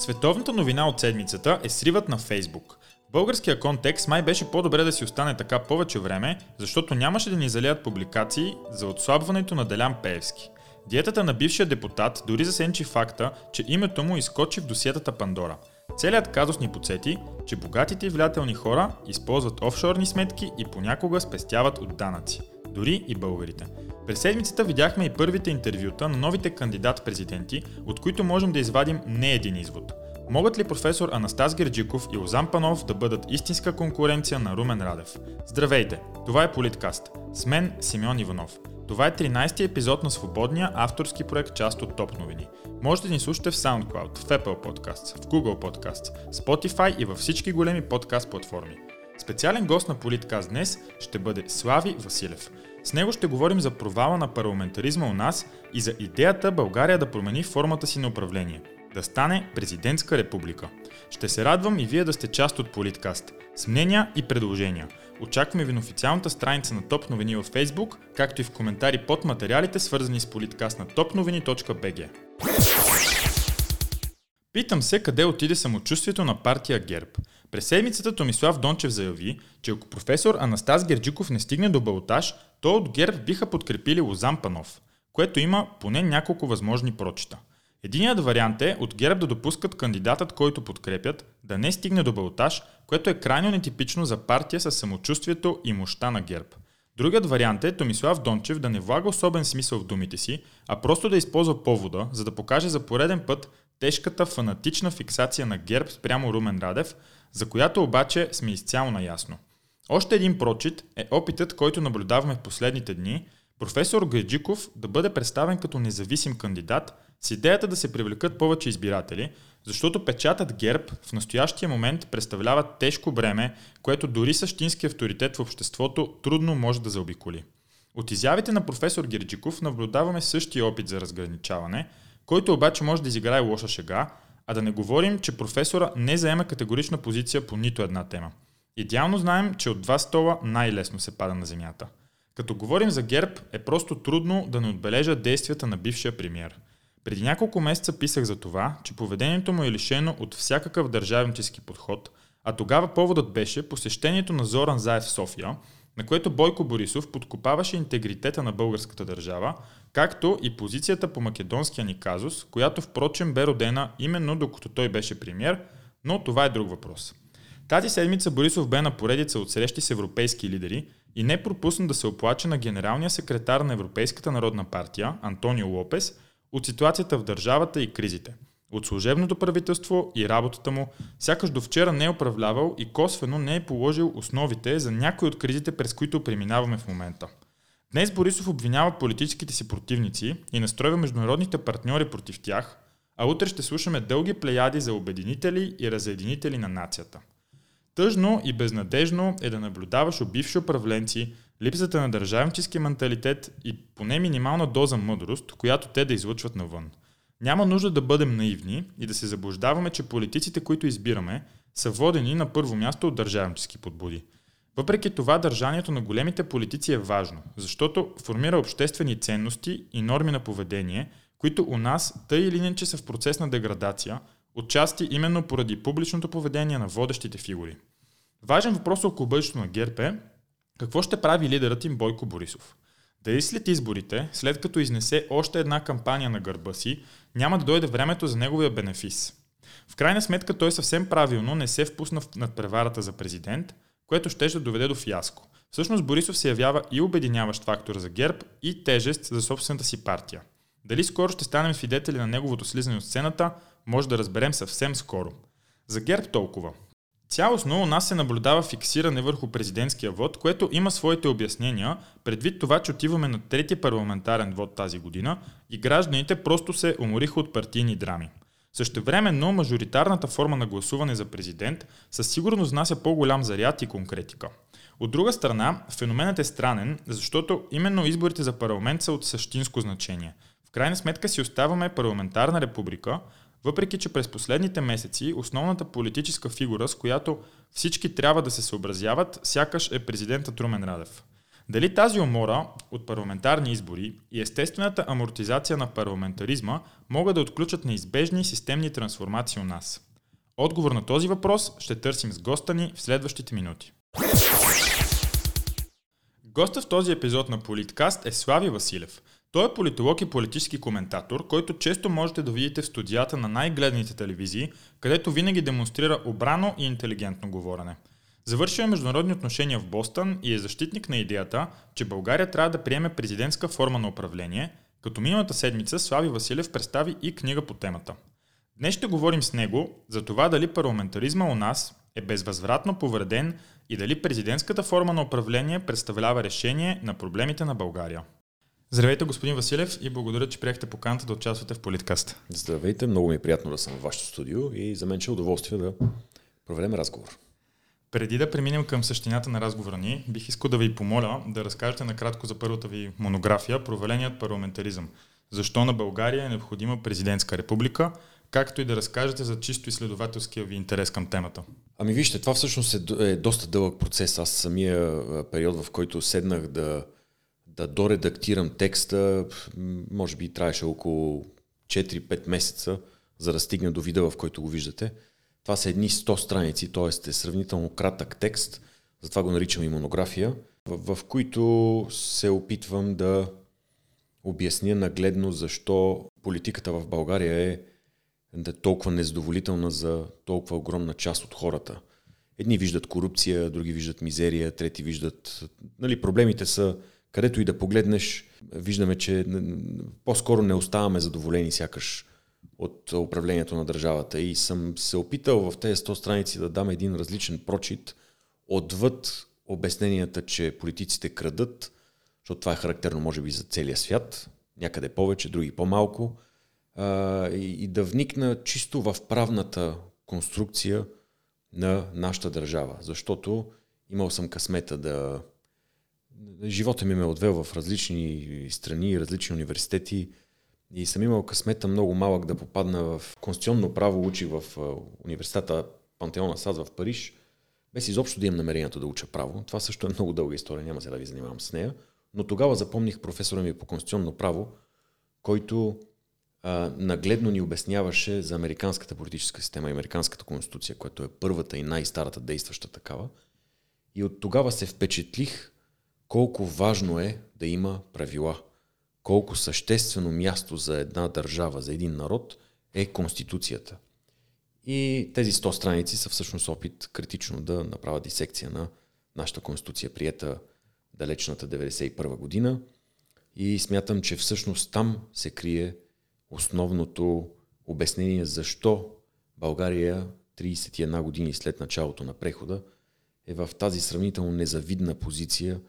Световната новина от седмицата е сривът на Фейсбук. Българския контекст май беше по-добре да си остане така повече време, защото нямаше да ни залият публикации за отслабването на Делян Пеевски. Диетата на бившия депутат дори засенчи факта, че името му изкочи в досиетата Пандора. Целият казус ни подсети, че богатите и влиятелни хора използват офшорни сметки и понякога спестяват от данъци. Дори и българите. През седмицата видяхме и първите интервюта на новите кандидат-президенти, от които можем да извадим не един извод. Могат ли професор Анастас Герджиков и Озан Панов да бъдат истинска конкуренция на Румен Радев? Здравейте! Това е Политкаст. С мен Симеон Иванов. Това е 13-ти епизод на свободния авторски проект част от Топ новини. Можете да ни слушате в SoundCloud, в Apple Podcasts, в Google Podcasts, Spotify и във всички големи подкаст платформи. Специален гост на Политкаст днес ще бъде Слави Василев – с него ще говорим за провала на парламентаризма у нас и за идеята България да промени формата си на управление. Да стане президентска република. Ще се радвам и вие да сте част от Политкаст. С мнения и предложения. Очакваме ви на официалната страница на Топ новини във Facebook, както и в коментари под материалите, свързани с Политкаст на topnovini.bg. Питам се къде отиде самочувствието на партия ГЕРБ. През седмицата Томислав Дончев заяви, че ако професор Анастас Герджиков не стигне до Балтаж, то от ГЕРБ биха подкрепили Лозан Панов, което има поне няколко възможни прочита. Единият вариант е от ГЕРБ да допускат кандидатът, който подкрепят, да не стигне до Балтаж, което е крайно нетипично за партия с самочувствието и мощта на ГЕРБ. Другият вариант е Томислав Дончев да не влага особен смисъл в думите си, а просто да използва повода, за да покаже за пореден път тежката фанатична фиксация на ГЕРБ спрямо Румен Радев, за която обаче сме изцяло наясно. Още един прочит е опитът, който наблюдаваме в последните дни, професор Гайджиков да бъде представен като независим кандидат с идеята да се привлекат повече избиратели, защото печатът ГЕРБ в настоящия момент представлява тежко бреме, което дори същински авторитет в обществото трудно може да заобиколи. От изявите на професор Герджиков наблюдаваме същия опит за разграничаване, който обаче може да изиграе лоша шега, а да не говорим, че професора не заема категорична позиция по нито една тема. Идеално знаем, че от два стола най-лесно се пада на земята. Като говорим за ГЕРБ, е просто трудно да не отбележа действията на бившия премьер. Преди няколко месеца писах за това, че поведението му е лишено от всякакъв държавнически подход, а тогава поводът беше посещението на Зоран Заев в София, на което Бойко Борисов подкопаваше интегритета на българската държава, както и позицията по македонския ни казус, която впрочем бе родена именно докато той беше премьер, но това е друг въпрос. Тази седмица Борисов бе на поредица от срещи с европейски лидери и не пропусна да се оплаче на генералния секретар на Европейската народна партия Антонио Лопес от ситуацията в държавата и кризите. От служебното правителство и работата му, сякаш до вчера не е управлявал и косвено не е положил основите за някои от кризите, през които преминаваме в момента. Днес Борисов обвинява политическите си противници и настройва международните партньори против тях, а утре ще слушаме дълги плеяди за обединители и разединители на нацията. Тъжно и безнадежно е да наблюдаваш бивши управленци, липсата на държавнически менталитет и поне минимална доза мъдрост, която те да излъчват навън. Няма нужда да бъдем наивни и да се заблуждаваме, че политиците, които избираме, са водени на първо място от държавнически подбуди. Въпреки това, държанието на големите политици е важно, защото формира обществени ценности и норми на поведение, които у нас тъй или иначе са в процес на деградация, отчасти именно поради публичното поведение на водещите фигури. Важен въпрос около бъдещето на ГЕРБ е какво ще прави лидерът им Бойко Борисов. Дали след изборите, след като изнесе още една кампания на гърба си, няма да дойде времето за неговия бенефис. В крайна сметка той съвсем правилно не се впусна в надпреварата за президент, което ще да доведе до фиаско. Всъщност Борисов се явява и обединяващ фактор за ГЕРБ и тежест за собствената си партия. Дали скоро ще станем свидетели на неговото слизане от сцената, може да разберем съвсем скоро. За ГЕРБ толкова. Цялостно у нас се наблюдава фиксиране върху президентския вод, което има своите обяснения, предвид това, че отиваме на трети парламентарен вод тази година и гражданите просто се умориха от партийни драми. Същевременно, мажоритарната форма на гласуване за президент със сигурност внася по-голям заряд и конкретика. От друга страна, феноменът е странен, защото именно изборите за парламент са от същинско значение. В крайна сметка си оставаме парламентарна република, въпреки че през последните месеци основната политическа фигура, с която всички трябва да се съобразяват, сякаш е президентът Румен Радев. Дали тази умора от парламентарни избори и естествената амортизация на парламентаризма могат да отключат неизбежни системни трансформации у нас? Отговор на този въпрос ще търсим с госта ни в следващите минути. Госта в този епизод на Политкаст е Слави Василев. Той е политолог и политически коментатор, който често можете да видите в студията на най-гледните телевизии, където винаги демонстрира обрано и интелигентно говорене. Завършил е международни отношения в Бостън и е защитник на идеята, че България трябва да приеме президентска форма на управление, като миналата седмица Слави Василев представи и книга по темата. Днес ще говорим с него за това дали парламентаризма у нас е безвъзвратно повреден и дали президентската форма на управление представлява решение на проблемите на България. Здравейте, господин Василев, и благодаря, че приехте поканата да участвате в Политкаст. Здравейте, много ми е приятно да съм в вашето студио и за мен ще е удоволствие да проведем разговор. Преди да преминем към същината на разговора ни, бих искал да ви помоля да разкажете накратко за първата ви монография «Проваленият парламентаризъм». Защо на България е необходима президентска република, както и да разкажете за чисто изследователския ви интерес към темата. Ами вижте, това всъщност е, е доста дълъг процес. Аз самия период, в който седнах да, да доредактирам текста, може би трябваше около 4-5 месеца, за да стигна до вида, в който го виждате. Това са едни 100 страници, т.е. е сравнително кратък текст, затова го наричам и монография, в, в които се опитвам да обясня нагледно защо политиката в България е да е толкова незадоволителна за толкова огромна част от хората. Едни виждат корупция, други виждат мизерия, трети виждат... Нали, проблемите са, където и да погледнеш, виждаме, че по-скоро не оставаме задоволени сякаш от управлението на държавата. И съм се опитал в тези 100 страници да дам един различен прочит, отвъд обясненията, че политиците крадат, защото това е характерно може би за целия свят, някъде повече, други по-малко, и да вникна чисто в правната конструкция на нашата държава. Защото имал съм късмета да... Живота ми ме е отвел в различни страни, различни университети и съм имал късмета много малък да попадна в конституционно право, учих в университета Пантеона Саз в Париж, без изобщо да имам намерението да уча право. Това също е много дълга история, няма сега да ви занимавам с нея. Но тогава запомних професора ми по конституционно право, който а, нагледно ни обясняваше за американската политическа система и американската конституция, която е първата и най-старата действаща такава. И от тогава се впечатлих колко важно е да има правила. Колко съществено място за една държава, за един народ е Конституцията. И тези 100 страници са всъщност опит критично да направя дисекция на нашата Конституция, приета далечната 91 година. И смятам, че всъщност там се крие основното обяснение защо България 31 години след началото на прехода е в тази сравнително незавидна позиция.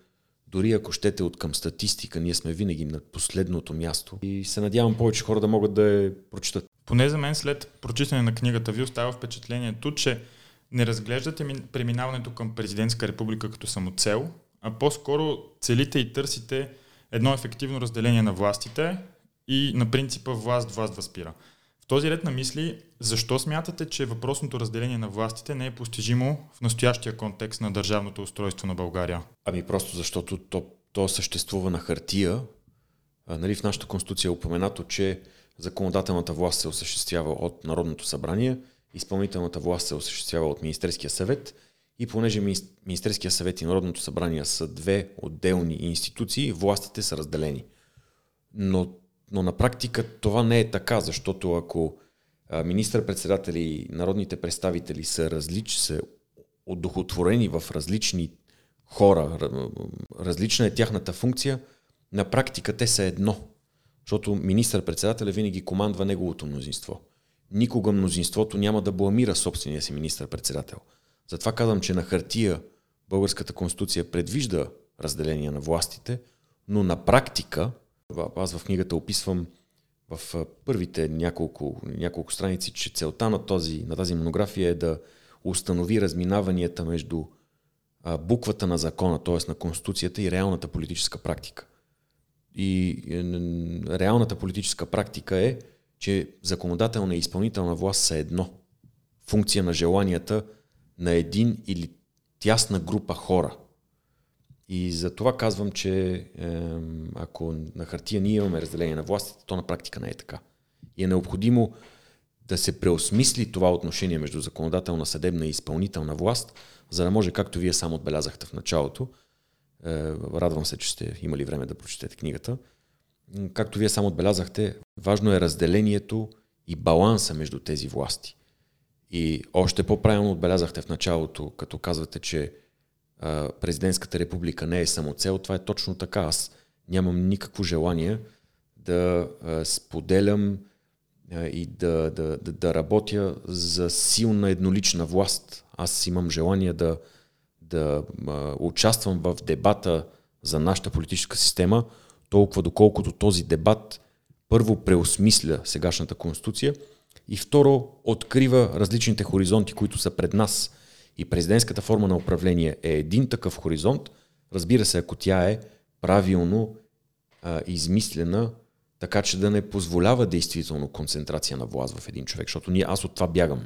Дори ако щете от към статистика, ние сме винаги на последното място и се надявам повече хора да могат да я прочитат. Поне за мен след прочитане на книгата ви остава впечатлението, че не разглеждате преминаването към президентска република като самоцел, а по-скоро целите и търсите едно ефективно разделение на властите, и на принципа власт власт възпира. Този ред на мисли, защо смятате, че въпросното разделение на властите не е постижимо в настоящия контекст на държавното устройство на България? Ами просто защото то, то съществува на хартия. А, нали, в нашата конституция е упоменато, че законодателната власт се осъществява от Народното събрание, изпълнителната власт се осъществява от Министерския съвет и понеже Министерския съвет и Народното събрание са две отделни институции, властите са разделени. Но но на практика това не е така, защото ако министър-председатели и народните представители са, различ, са одухотворени в различни хора, различна е тяхната функция, на практика те са едно. Защото министър-председателя винаги командва неговото мнозинство. Никога мнозинството няма да бламира собствения си министър-председател. Затова казвам, че на хартия българската конституция предвижда разделение на властите, но на практика аз в книгата описвам в първите няколко, няколко страници, че целта на, този, на тази монография е да установи разминаванията между буквата на закона, т.е. на Конституцията и реалната политическа практика. И е, реалната политическа практика е, че законодателна и изпълнителна власт са едно. Функция на желанията на един или тясна група хора. И за това казвам, че ако на хартия ние имаме разделение на властите, то на практика не е така. И е необходимо да се преосмисли това отношение между законодателна, съдебна и изпълнителна власт, за да може, както вие сам отбелязахте в началото, е, радвам се, че сте имали време да прочетете книгата, както вие само отбелязахте, важно е разделението и баланса между тези власти. И още по-правилно отбелязахте в началото, като казвате, че президентската република не е само цел. Това е точно така. Аз нямам никакво желание да споделям и да, да, да, да работя за силна еднолична власт. Аз имам желание да, да участвам в дебата за нашата политическа система, толкова доколкото този дебат първо преосмисля сегашната конституция и второ открива различните хоризонти, които са пред нас. И президентската форма на управление е един такъв хоризонт, разбира се, ако тя е правилно а, измислена, така че да не позволява действително концентрация на власт в един човек, защото ние, аз от това бягам.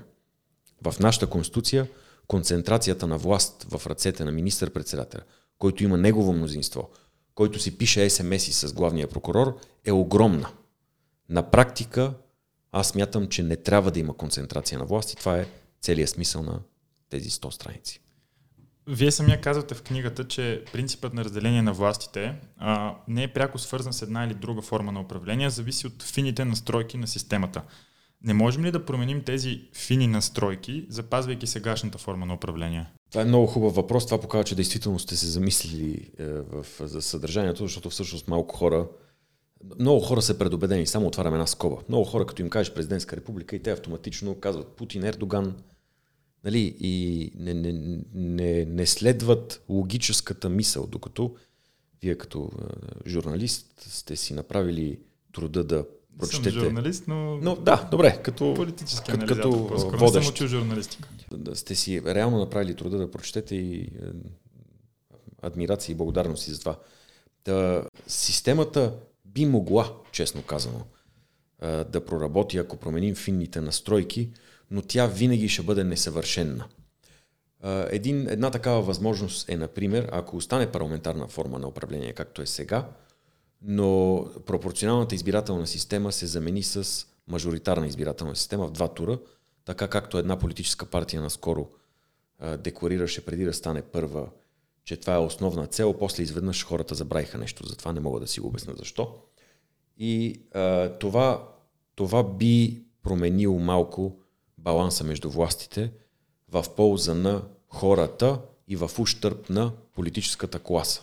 В нашата конституция концентрацията на власт в ръцете на министър-председателя, който има негово мнозинство, който си пише СМС-и с главния прокурор, е огромна. На практика аз мятам, че не трябва да има концентрация на власт и това е целият смисъл на тези 100 страници. Вие самия казвате в книгата, че принципът на разделение на властите а, не е пряко свързан с една или друга форма на управление, зависи от фините настройки на системата. Не можем ли да променим тези фини настройки, запазвайки сегашната форма на управление? Това е много хубав въпрос. Това показва, че действително сте се замислили е, в, за съдържанието, защото всъщност малко хора много хора са предубедени, само отварям една скоба. Много хора, като им кажеш президентска република, и те автоматично казват Путин, Ердоган, нали, и не, не, не, не следват логическата мисъл, докато вие като журналист сте си направили труда да прочетете. Съм журналист, но... но да, добре, като, политически като, като водещ. Не съм учил журналистика. Да сте си реално направили труда да прочетете и адмирация и благодарност за това. Та, системата би могла, честно казано, да проработи, ако променим финните настройки, но тя винаги ще бъде несъвършенна. Един, една такава възможност е, например, ако остане парламентарна форма на управление, както е сега, но пропорционалната избирателна система се замени с мажоритарна избирателна система в два тура, така както една политическа партия наскоро декларираше преди да стане първа че това е основна цел, после изведнъж хората забравиха нещо, затова не мога да си го обясня защо. И а, това, това би променило малко баланса между властите в полза на хората и в ущърп на политическата класа.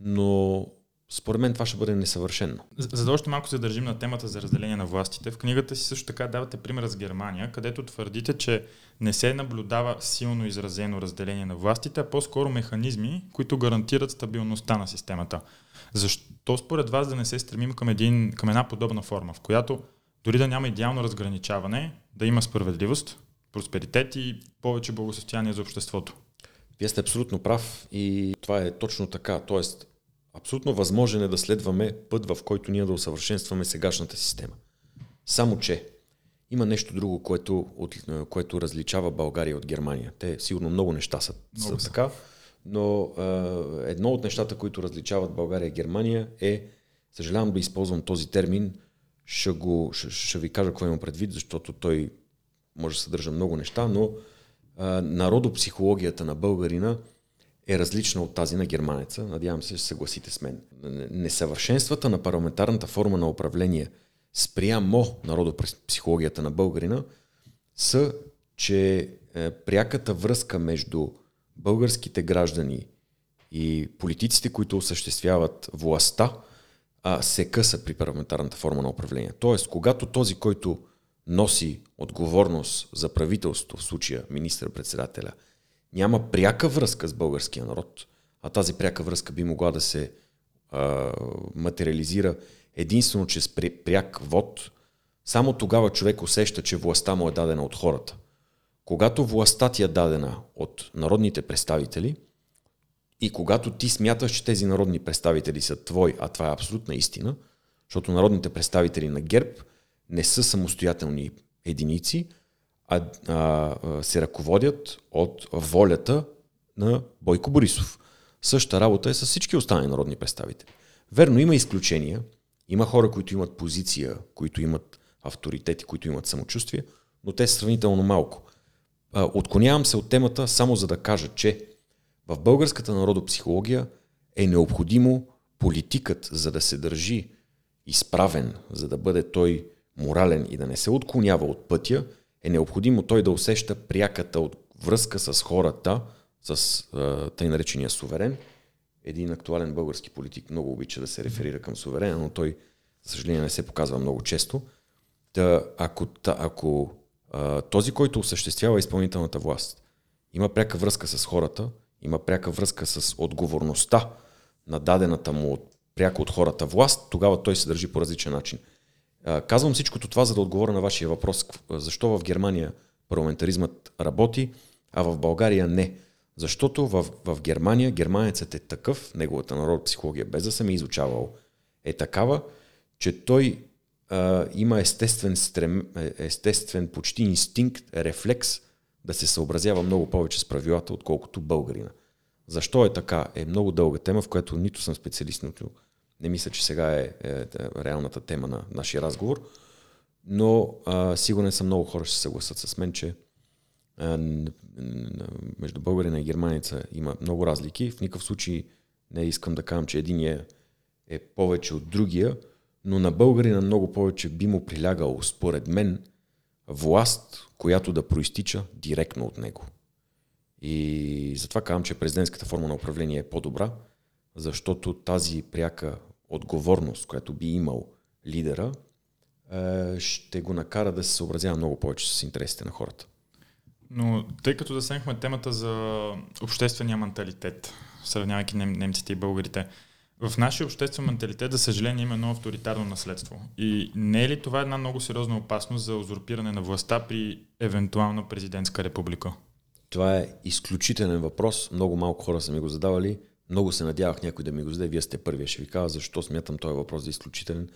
Но според мен това ще бъде несъвършено. За, да още малко се държим на темата за разделение на властите, в книгата си също така давате пример с Германия, където твърдите, че не се наблюдава силно изразено разделение на властите, а по-скоро механизми, които гарантират стабилността на системата. Защо според вас да не се стремим към, един, към една подобна форма, в която дори да няма идеално разграничаване, да има справедливост, просперитет и повече благосостояние за обществото? Вие сте абсолютно прав и това е точно така. Тоест, Абсолютно възможен е да следваме път, в който ние да усъвършенстваме сегашната система. Само, че има нещо друго, което, от, което различава България от Германия. Те сигурно много неща са, много са така, но е, едно от нещата, които различават България и Германия е, съжалявам да използвам този термин, ще, го, ще, ще ви кажа какво имам предвид, защото той може да съдържа много неща, но е, народопсихологията на българина – е различна от тази на германеца. Надявам се, ще съгласите с мен. Несъвършенствата на парламентарната форма на управление спрямо народопсихологията на българина са, че е, пряката връзка между българските граждани и политиците, които осъществяват властта, а, се къса при парламентарната форма на управление. Тоест, когато този, който носи отговорност за правителство, в случая министър-председателя, няма пряка връзка с българския народ, а тази пряка връзка би могла да се а, материализира единствено чрез пряк вод, само тогава човек усеща, че властта му е дадена от хората. Когато властта ти е дадена от народните представители и когато ти смяташ, че тези народни представители са твои, а това е абсолютна истина, защото народните представители на ГЕРБ не са самостоятелни единици, а, а, се ръководят от волята на Бойко Борисов. Същата работа е с всички останали народни представители. Верно, има изключения. Има хора, които имат позиция, които имат авторитети, които имат самочувствие, но те са сравнително малко. Отклонявам се от темата само за да кажа, че в българската народопсихология е необходимо политикът, за да се държи изправен, за да бъде той морален и да не се отклонява от пътя, е необходимо той да усеща пряката от връзка с хората, с а, тъй наречения суверен. Един актуален български политик много обича да се реферира към суверена, но той, за съжаление, не се показва много често. Та, ако, та, ако а, този, който осъществява изпълнителната власт, има пряка връзка с хората, има пряка връзка с отговорността на дадената му от, пряко от хората власт, тогава той се държи по различен начин. Казвам всичкото това, за да отговоря на вашия въпрос. Защо в Германия парламентаризмът работи, а в България не? Защото в, в Германия германецът е такъв, неговата народ психология, без да съм изучавал, е такава, че той а, има естествен, стрем, е, естествен почти инстинкт, рефлекс да се съобразява много повече с правилата, отколкото българина. Защо е така? Е много дълга тема, в която нито съм специалист, нито не мисля, че сега е, е, е реалната тема на нашия разговор, но а, сигурен съм много хора ще се съгласат с мен, че а, между българина и германица има много разлики. В никакъв случай не искам да кажам, че единия е повече от другия, но на българина много повече би му прилягало, според мен, власт, която да проистича директно от него. И затова казвам, че президентската форма на управление е по-добра, защото тази пряка отговорност, която би имал лидера, е, ще го накара да се съобразява много повече с интересите на хората. Но тъй като засегнахме темата за обществения менталитет, сравнявайки немците и българите, в нашия обществен менталитет, за съжаление, има едно авторитарно наследство. И не е ли това една много сериозна опасност за узурпиране на властта при евентуална президентска република? Това е изключителен въпрос. Много малко хора са ми го задавали. Много се надявах някой да ми го зададе. Вие сте първия. Ще ви кажа защо смятам този въпрос за изключителен.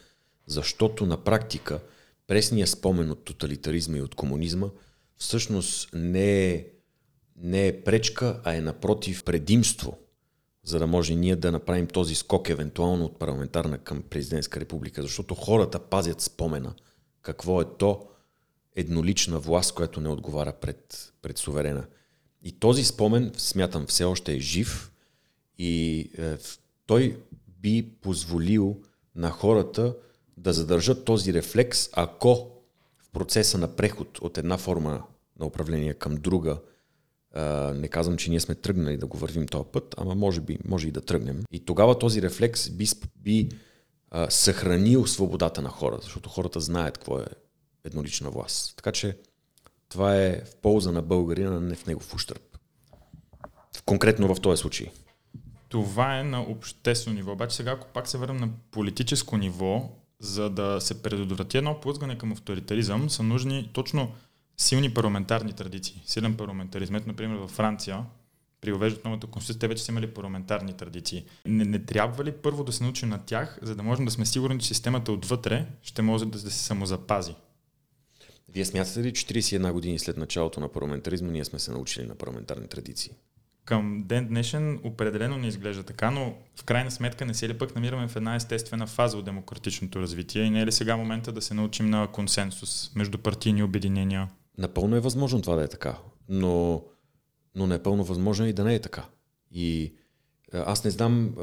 Защото на практика пресния спомен от тоталитаризма и от комунизма всъщност не е, не е пречка, а е напротив предимство за да може ние да направим този скок евентуално от парламентарна към президентска република, защото хората пазят спомена какво е то еднолична власт, която не отговаря пред, пред суверена. И този спомен, смятам, все още е жив и е, той би позволил на хората да задържат този рефлекс, ако в процеса на преход от една форма на управление към друга – не казвам, че ние сме тръгнали да го вървим този път, ама може би, може и да тръгнем. И тогава този рефлекс би, би а, съхранил свободата на хората, защото хората знаят какво е еднолична власт. Така че това е в полза на българина, не в негов ущърп. Конкретно в този случай. Това е на обществено ниво. Обаче сега, ако пак се върнем на политическо ниво, за да се предотврати едно плъзгане към авторитаризъм, са нужни точно силни парламентарни традиции, силен парламентаризм. Ето, например, във Франция, при въвеждат новата конституция, те вече са имали парламентарни традиции. Не, не трябва ли първо да се научим на тях, за да можем да сме сигурни, че системата отвътре ще може да, да се самозапази? Вие смятате ли, че 41 години след началото на парламентаризма ние сме се научили на парламентарни традиции? Към ден днешен определено не изглежда така, но в крайна сметка не се ли пък намираме в една естествена фаза от демократичното развитие и не е ли сега момента да се научим на консенсус между партийни обединения? Напълно е възможно това да е така, но, но не е пълно възможно и да не е така. И аз не знам,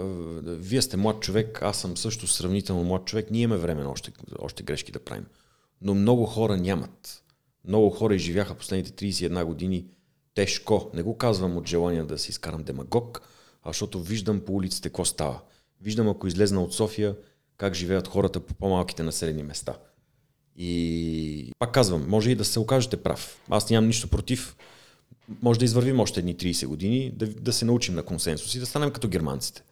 вие сте млад човек, аз съм също сравнително млад човек, ние имаме време на още, още грешки да правим. Но много хора нямат. Много хора изживяха последните 31 години тежко. Не го казвам от желание да си изкарам демагог, а защото виждам по улиците какво става. Виждам, ако излезна от София, как живеят хората по по-малките населени места – и пак казвам, може и да се окажете прав. Аз нямам нищо против. Може да извървим още едни 30 години, да, да се научим на консенсус и да станем като германците.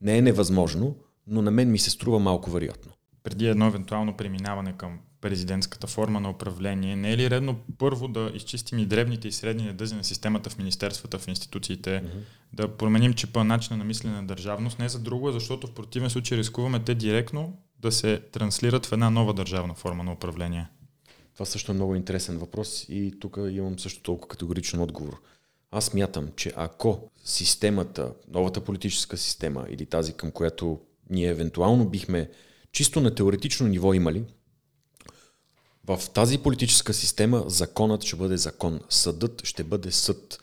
Не е невъзможно, но на мен ми се струва малко вероятно. Преди едно евентуално преминаване към президентската форма на управление, не е ли редно първо да изчистим и древните и средни недъзи на системата в министерствата, в институциите, mm-hmm. да променим чипа начина на мислене на държавност, не за друго, защото в противен случай рискуваме те директно да се транслират в една нова държавна форма на управление? Това също е много интересен въпрос и тук имам също толкова категоричен отговор. Аз мятам, че ако системата, новата политическа система или тази към която ние евентуално бихме чисто на теоретично ниво имали, в тази политическа система законът ще бъде закон, съдът ще бъде съд.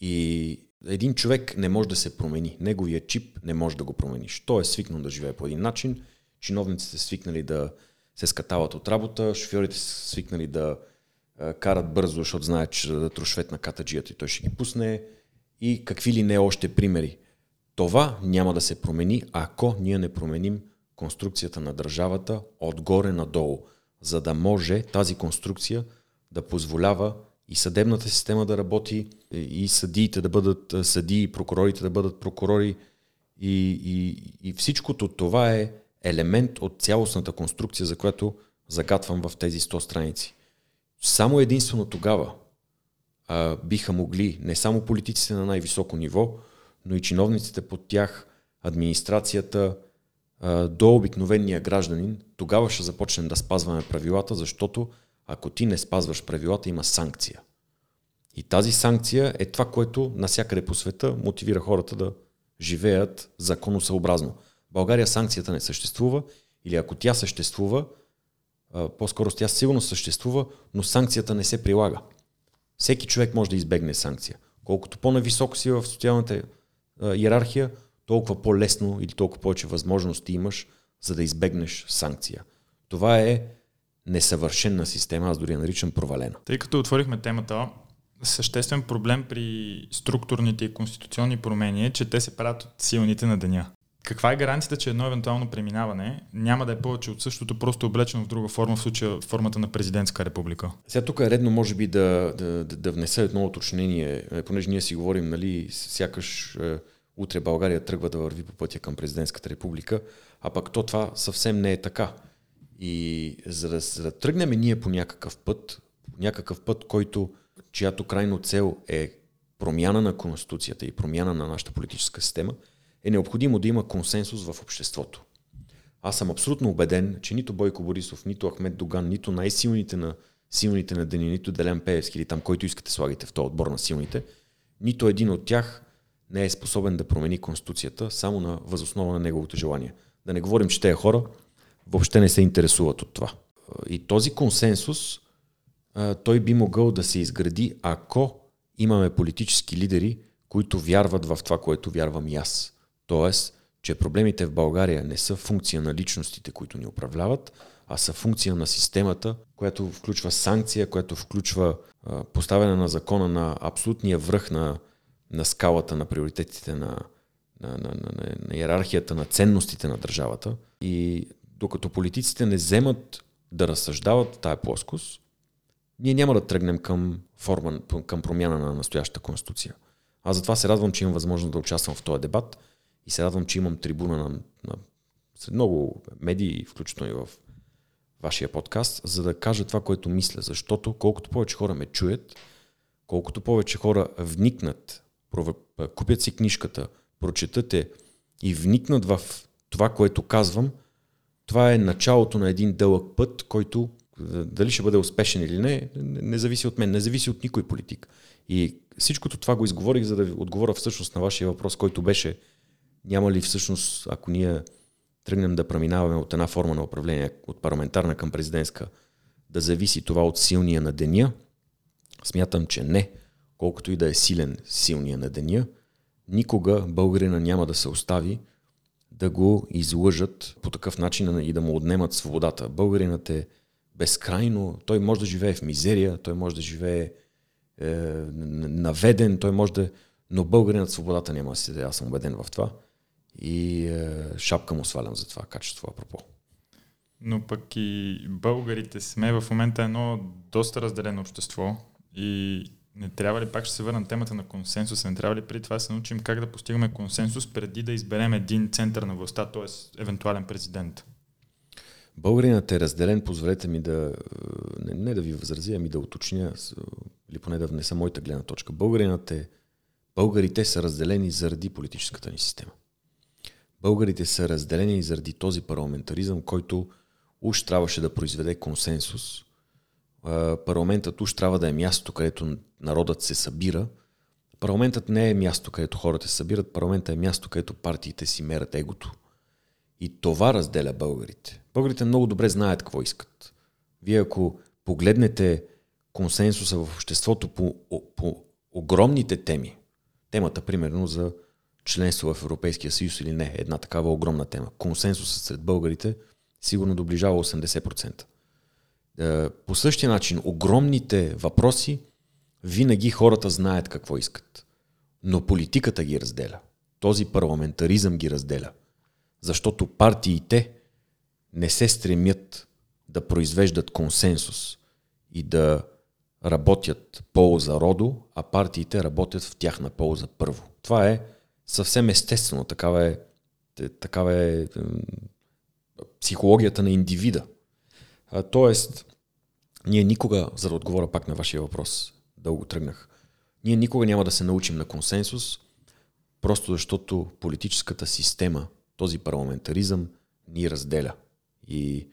И един човек не може да се промени. Неговия чип не може да го промениш. Той е свикнал да живее по един начин, чиновниците свикнали да се скатават от работа, шофьорите са свикнали да карат бързо, защото знаят, че да трошвет на катаджията и той ще ги пусне и какви ли не още примери. Това няма да се промени, ако ние не променим конструкцията на държавата отгоре надолу, за да може тази конструкция да позволява и съдебната система да работи, и съдиите да бъдат съдии, и прокурорите да бъдат прокурори. И, и, и всичкото това е елемент от цялостната конструкция, за която загатвам в тези 100 страници. Само единствено тогава а, биха могли не само политиците на най-високо ниво, но и чиновниците под тях, администрацията, а, до обикновения гражданин, тогава ще започнем да спазваме правилата, защото ако ти не спазваш правилата, има санкция. И тази санкция е това, което навсякъде по света мотивира хората да живеят законосъобразно. България санкцията не съществува или ако тя съществува, по-скоро тя сигурно съществува, но санкцията не се прилага. Всеки човек може да избегне санкция. Колкото по-нависоко си в социалната иерархия, толкова по-лесно или толкова повече възможности имаш, за да избегнеш санкция. Това е несъвършена система, аз дори я наричам провалена. Тъй като отворихме темата, съществен проблем при структурните и конституционни промени е, че те се правят от силните на деня. Каква е гаранцията, че едно евентуално преминаване няма да е повече от същото, просто облечено в друга форма, в случая формата на президентска република? Сега тук е редно, може би, да, да, да, внеса едно уточнение, е, понеже ние си говорим, нали, сякаш е, утре България тръгва да върви по пътя към президентската република, а пък то това съвсем не е така. И за да, за да тръгнем ние по някакъв път, някакъв път, който, чиято крайно цел е промяна на Конституцията и промяна на нашата политическа система, е необходимо да има консенсус в обществото. Аз съм абсолютно убеден, че нито Бойко Борисов, нито Ахмед Доган, нито най-силните на силните на деня, нито Делян Пеевски или там, който искате слагите в този отбор на силните, нито един от тях не е способен да промени Конституцията само на възоснова на неговото желание. Да не говорим, че тези хора въобще не се интересуват от това. И този консенсус той би могъл да се изгради, ако имаме политически лидери, които вярват в това, което вярвам и аз. Тоест, че проблемите в България не са функция на личностите, които ни управляват, а са функция на системата, която включва санкция, която включва поставяне на закона на абсолютния връх на, на скалата на приоритетите на, на, на, на, на иерархията на ценностите на държавата. И докато политиците не вземат да разсъждават тая плоскост, ние няма да тръгнем към, форма, към промяна на настоящата конституция. Аз затова се радвам, че имам възможност да участвам в този дебат и се радвам, че имам трибуна на, на сред много медии, включително и в вашия подкаст, за да кажа това, което мисля. Защото колкото повече хора ме чуят, колкото повече хора вникнат, купят си книжката, прочетат е и вникнат в това, което казвам, това е началото на един дълъг път, който дали ще бъде успешен или не, не зависи от мен, не зависи от никой политик. И всичкото това го изговорих, за да ви отговоря всъщност на вашия въпрос, който беше няма ли всъщност, ако ние тръгнем да преминаваме от една форма на управление, от парламентарна към президентска, да зависи това от силния на деня, смятам, че не. Колкото и да е силен силния на деня, никога българина няма да се остави да го излъжат по такъв начин и да му отнемат свободата. Българинът е безкрайно, той може да живее в мизерия, той може да живее е, наведен, той може да... Но българинът свободата няма да си аз съм убеден в това. И е, шапка му свалям за това качество, апропо. Но пък и българите сме в момента едно доста разделено общество и не трябва ли, пак ще се върна на темата на консенсуса, не трябва ли преди това да се научим как да постигаме консенсус преди да изберем един център на властта, т.е. евентуален президент? Българинът е разделен, позволете ми да, не, не да ви възразя, ами да уточня, или поне да внеса моята гледна точка. Българинът е, българите са разделени заради политическата ни система. Българите са разделени заради този парламентаризъм, който уж трябваше да произведе консенсус. Парламентът уж трябва да е място, където народът се събира, Парламентът не е място, където хората се събират, парламентът е място, където партиите си мерят егото. И това разделя българите. Българите много добре знаят какво искат. Вие ако погледнете консенсуса в обществото по, по огромните теми, темата примерно за членство в Европейския съюз или не, една такава огромна тема, консенсусът сред българите сигурно доближава 80%. Е, по същия начин, огромните въпроси, винаги хората знаят какво искат. Но политиката ги разделя. Този парламентаризъм ги разделя. Защото партиите не се стремят да произвеждат консенсус и да работят полза родо, а партиите работят в тяхна полза първо. Това е съвсем естествено. Такава е, такава е психологията на индивида. тоест, ние никога, за да отговоря пак на вашия въпрос, дълго тръгнах, ние никога няма да се научим на консенсус, просто защото политическата система, този парламентаризъм ни разделя. И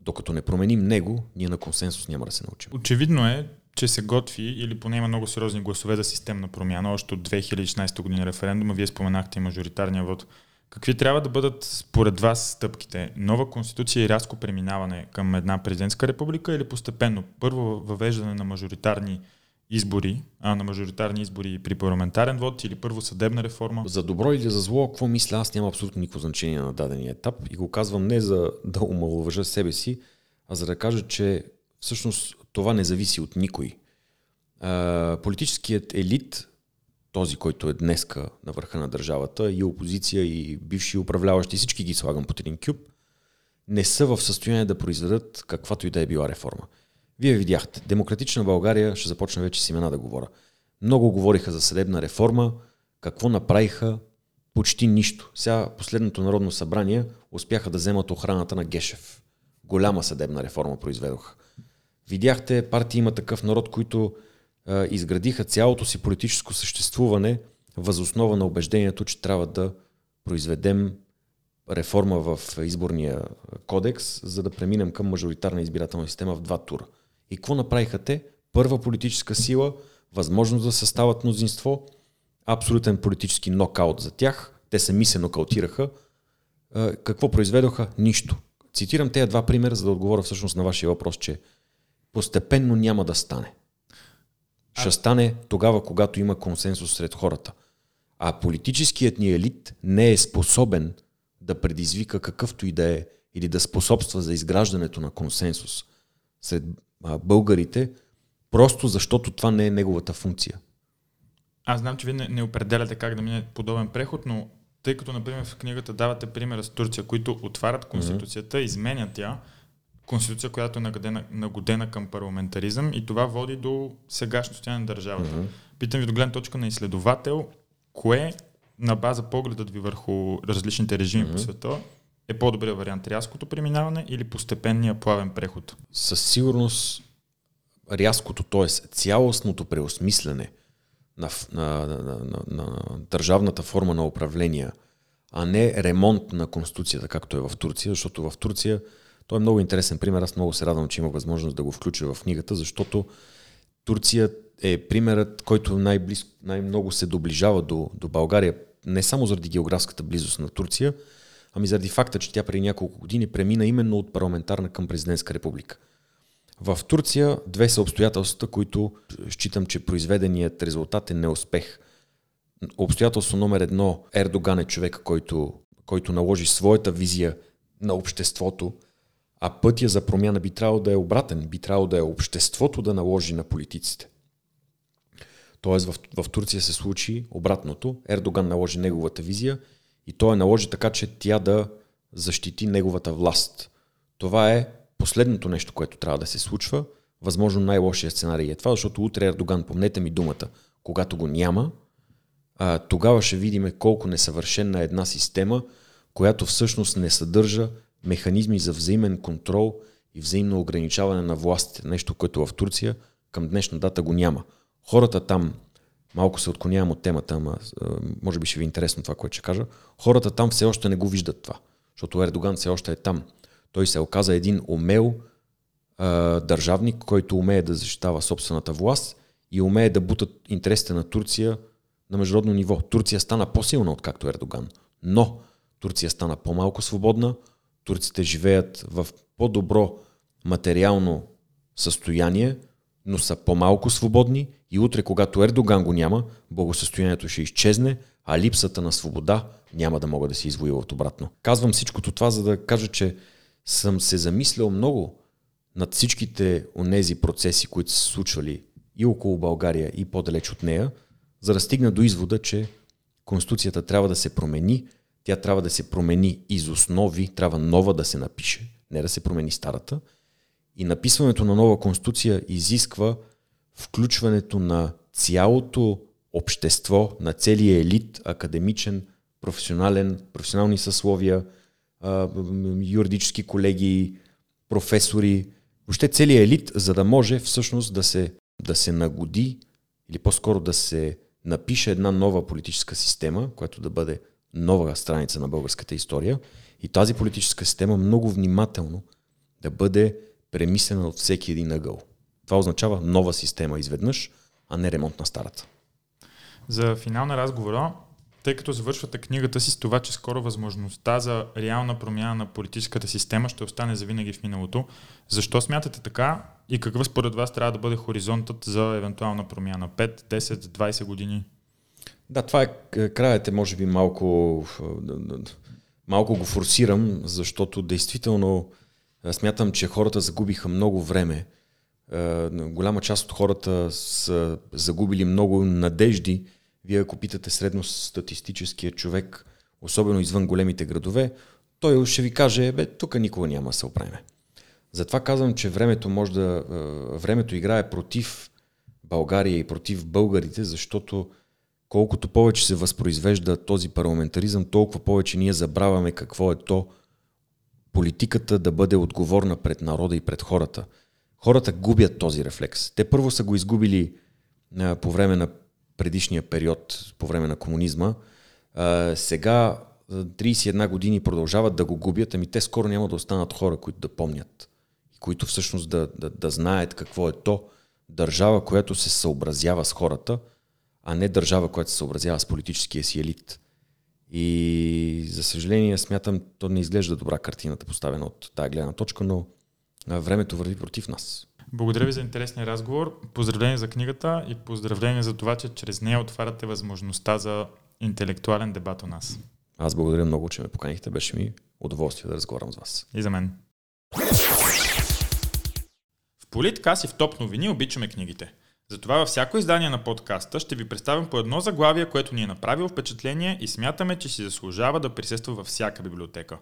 докато не променим него, ние на консенсус няма да се научим. Очевидно е, че се готви или поне има много сериозни гласове за системна промяна. Още от 2016 година референдума, вие споменахте и мажоритарния вод. Какви трябва да бъдат според вас стъпките? Нова конституция и рязко преминаване към една президентска република или постепенно? Първо въвеждане на мажоритарни избори, а на мажоритарни избори при парламентарен вод или първо съдебна реформа? За добро или за зло, какво мисля, аз няма абсолютно никакво значение на дадения етап и го казвам не за да омалуважа себе си, а за да кажа, че всъщност това не зависи от никой. А, политическият елит, този, който е днеска на върха на държавата, и опозиция, и бивши управляващи, всички ги слагам под един кюб, не са в състояние да произведат каквато и да е била реформа. Вие видяхте, Демократична България, ще започна вече с имена да говоря. Много говориха за съдебна реформа, какво направиха, почти нищо. Сега последното Народно събрание успяха да вземат охраната на Гешев. Голяма съдебна реформа произведоха. Видяхте партии има такъв народ, които а, изградиха цялото си политическо съществуване възоснова на убеждението, че трябва да произведем реформа в изборния кодекс, за да преминем към мажоритарна избирателна система в два тура. И какво направиха те? Първа политическа сила, възможност да състават мнозинство, абсолютен политически нокаут за тях. Те сами се нокаутираха. Какво произведоха? Нищо. Цитирам тези два примера, за да отговоря всъщност на вашия въпрос, че постепенно няма да стане. Ще стане тогава, когато има консенсус сред хората. А политическият ни елит не е способен да предизвика какъвто и да е или да способства за изграждането на консенсус сред българите, просто защото това не е неговата функция. Аз знам, че вие не, не определяте как да мине подобен преход, но тъй като, например, в книгата давате примера с Турция, които отварят Конституцията, mm-hmm. изменят я, Конституция, която е нагодена, нагодена към парламентаризъм и това води до сегашно състояние на държавата. Mm-hmm. Питам ви до гледна точка на изследовател, кое на база погледът ви върху различните режими mm-hmm. по света е по-добрият вариант рязкото преминаване или постепенния плавен преход? Със сигурност рязкото, т.е. цялостното преосмислене на, на, на, на, на, на държавната форма на управление, а не ремонт на Конституцията, както е в Турция, защото в Турция той е много интересен пример. Аз много се радвам, че имах възможност да го включа в книгата, защото Турция е примерът, който най-близко, най-много се доближава до, до България, не само заради географската близост на Турция, ами заради факта, че тя преди няколко години премина именно от парламентарна към президентска република. В Турция две са обстоятелствата, които считам, че произведеният резултат е неуспех. Обстоятелство номер едно, Ердоган е човек, който, който наложи своята визия на обществото, а пътя за промяна би трябвало да е обратен, би трябвало да е обществото да наложи на политиците. Тоест в, в Турция се случи обратното. Ердоган наложи неговата визия и той наложи така, че тя да защити неговата власт. Това е последното нещо, което трябва да се случва. Възможно най-лошия сценарий е това, защото утре Ердоган, помнете ми думата, когато го няма, тогава ще видим колко несъвършена е една система, която всъщност не съдържа механизми за взаимен контрол и взаимно ограничаване на властите. Нещо, което в Турция към днешна дата го няма. Хората там, малко се отклонявам от темата, ама може би ще ви е интересно това, което ще кажа, хората там все още не го виждат това, защото Ердоган все още е там. Той се оказа един умел а, държавник, който умее да защитава собствената власт и умее да бутат интересите на Турция на международно ниво. Турция стана по-силна, откакто Ердоган. Но Турция стана по-малко свободна, турците живеят в по-добро материално състояние, но са по-малко свободни и утре, когато Ердоган го няма, благосъстоянието ще изчезне, а липсата на свобода няма да могат да се извоюват обратно. Казвам всичкото това, за да кажа, че съм се замислял много над всичките онези процеси, които са случвали и около България, и по-далеч от нея, за да стигна до извода, че Конституцията трябва да се промени, тя трябва да се промени из основи, трябва нова да се напише, не да се промени старата. И написването на нова Конституция изисква включването на цялото общество, на целия елит, академичен, професионален, професионални съсловия, юридически колеги, професори, въобще целият елит, за да може всъщност да се, да се нагоди или по-скоро да се напише една нова политическа система, която да бъде нова страница на българската история и тази политическа система много внимателно да бъде премислена от всеки един ъгъл. Това означава нова система изведнъж, а не ремонт на старата. За финал на разговора, тъй като завършвате книгата си с това, че скоро възможността за реална промяна на политическата система ще остане завинаги в миналото, защо смятате така и какъв според вас трябва да бъде хоризонтът за евентуална промяна? 5, 10, 20 години? Да, това е краят е може би малко, малко го форсирам, защото действително смятам, че хората загубиха много време. Голяма част от хората са загубили много надежди. Вие ако питате средностатистическия човек, особено извън големите градове, той ще ви каже, бе, тук никога няма да се оправиме. Затова казвам, че времето може да. Времето играе против България и против българите, защото колкото повече се възпроизвежда този парламентаризъм, толкова повече ние забравяме какво е то политиката да бъде отговорна пред народа и пред хората. Хората губят този рефлекс. Те първо са го изгубили а, по време на предишния период, по време на комунизма. А, сега 31 години продължават да го губят, ами те скоро няма да останат хора, които да помнят които всъщност да, да, да знаят какво е то държава, която се съобразява с хората, а не държава, която се съобразява с политическия си елит. И за съжаление смятам, то не изглежда добра картината поставена от тази гледна точка, но времето върви против нас. Благодаря ви за интересния разговор. Поздравление за книгата и поздравление за това, че чрез нея отваряте възможността за интелектуален дебат у нас. Аз благодаря много, че ме поканихте. Беше ми удоволствие да разговарям с вас. И за мен. Политкас и в топ новини обичаме книгите. Затова във всяко издание на подкаста ще ви представим по едно заглавие, което ни е направило впечатление и смятаме, че си заслужава да присъства във всяка библиотека.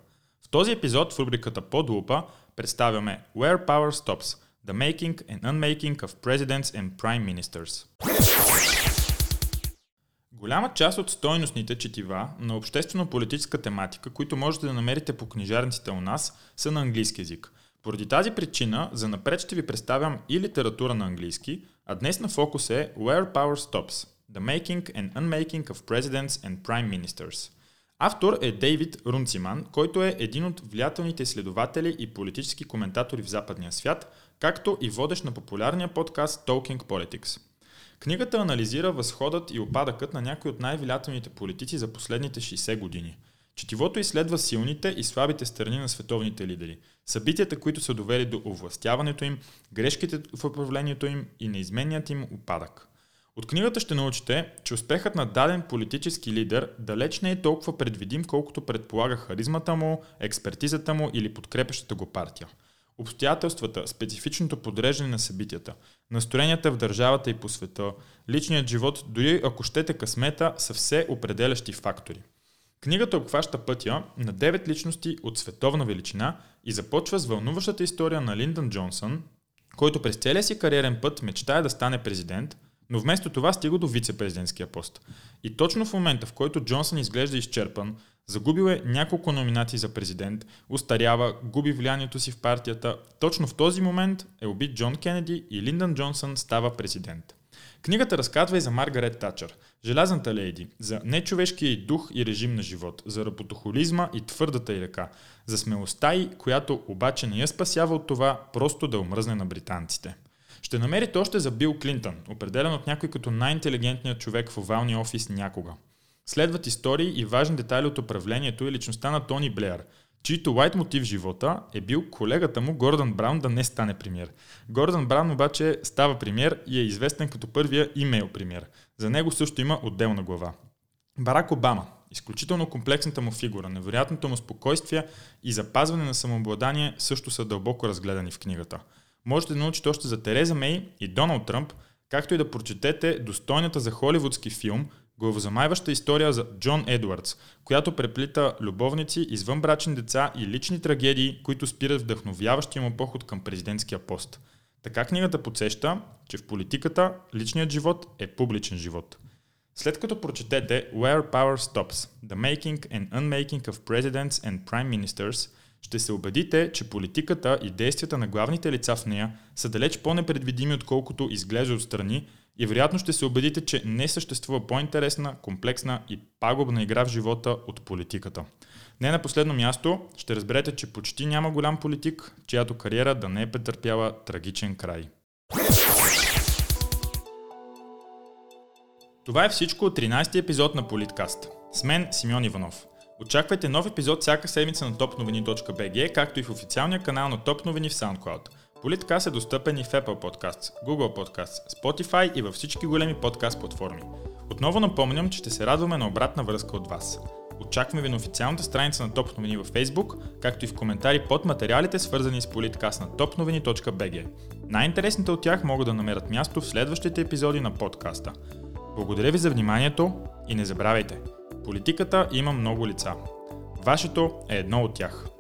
В този епизод в рубриката Под лупа представяме Where Power Stops – The Making and Unmaking of Presidents and Prime Ministers. Голяма част от стойностните четива на обществено-политическа тематика, които можете да намерите по книжарниците у нас, са на английски язик – поради тази причина, за напред ще ви представям и литература на английски, а днес на фокус е Where Power Stops – The Making and Unmaking of Presidents and Prime Ministers. Автор е Дейвид Рунциман, който е един от влиятелните изследователи и политически коментатори в западния свят, както и водещ на популярния подкаст Talking Politics. Книгата анализира възходът и опадъкът на някои от най-влиятелните политици за последните 60 години – Четивото изследва силните и слабите страни на световните лидери, събитията, които са довели до овластяването им, грешките в управлението им и неизменният им опадък. От книгата ще научите, че успехът на даден политически лидер далеч не е толкова предвидим, колкото предполага харизмата му, експертизата му или подкрепящата го партия. Обстоятелствата, специфичното подреждане на събитията, настроенията в държавата и по света, личният живот, дори ако щете късмета, са все определящи фактори – Книгата обхваща пътя на 9 личности от световна величина и започва с вълнуващата история на Линдън Джонсън, който през целия си кариерен път мечтае да стане президент, но вместо това стига до вице-президентския пост. И точно в момента, в който Джонсън изглежда изчерпан, загубил е няколко номинации за президент, устарява, губи влиянието си в партията, точно в този момент е убит Джон Кенеди и Линдън Джонсън става президент. Книгата разказва и за Маргарет Тачър, желязната лейди, за нечовешкия дух и режим на живот, за работохолизма и твърдата й ръка, за смелостта й, която обаче не я спасява от това просто да омръзне на британците. Ще намерите още за Бил Клинтън, определен от някой като най-интелигентният човек в овалния офис някога. Следват истории и важни детайли от управлението и личността на Тони Блеер, чийто лайт мотив в живота е бил колегата му Гордън Браун да не стане премьер. Гордън Браун обаче става премьер и е известен като първия имейл премьер. За него също има отделна глава. Барак Обама, изключително комплексната му фигура, невероятното му спокойствие и запазване на самообладание също са дълбоко разгледани в книгата. Можете да научите още за Тереза Мей и Доналд Тръмп, както и да прочетете достойната за холивудски филм главозамайваща история за Джон Едвардс, която преплита любовници, извънбрачни деца и лични трагедии, които спират вдъхновяващия му поход към президентския пост. Така книгата подсеща, че в политиката личният живот е публичен живот. След като прочетете Where Power Stops – The Making and Unmaking of Presidents and Prime Ministers, ще се убедите, че политиката и действията на главните лица в нея са далеч по-непредвидими, отколкото изглежда отстрани и вероятно ще се убедите, че не съществува по-интересна, комплексна и пагубна игра в живота от политиката. Не на последно място, ще разберете, че почти няма голям политик, чиято кариера да не е претърпяла трагичен край. Това е всичко от 13-ти епизод на Политкаст. С мен Симеон Иванов. Очаквайте нов епизод всяка седмица на topnovini.bg, както и в официалния канал на Топ новини в SoundCloud. Политкаст е достъпен и в Apple Podcasts, Google Podcasts, Spotify и във всички големи подкаст платформи. Отново напомням, че ще се радваме на обратна връзка от вас. Очакваме ви на официалната страница на Топ новини във Facebook, както и в коментари под материалите, свързани с политкаст на topnovini.bg. Най-интересните от тях могат да намерят място в следващите епизоди на подкаста. Благодаря ви за вниманието и не забравяйте, политиката има много лица. Вашето е едно от тях.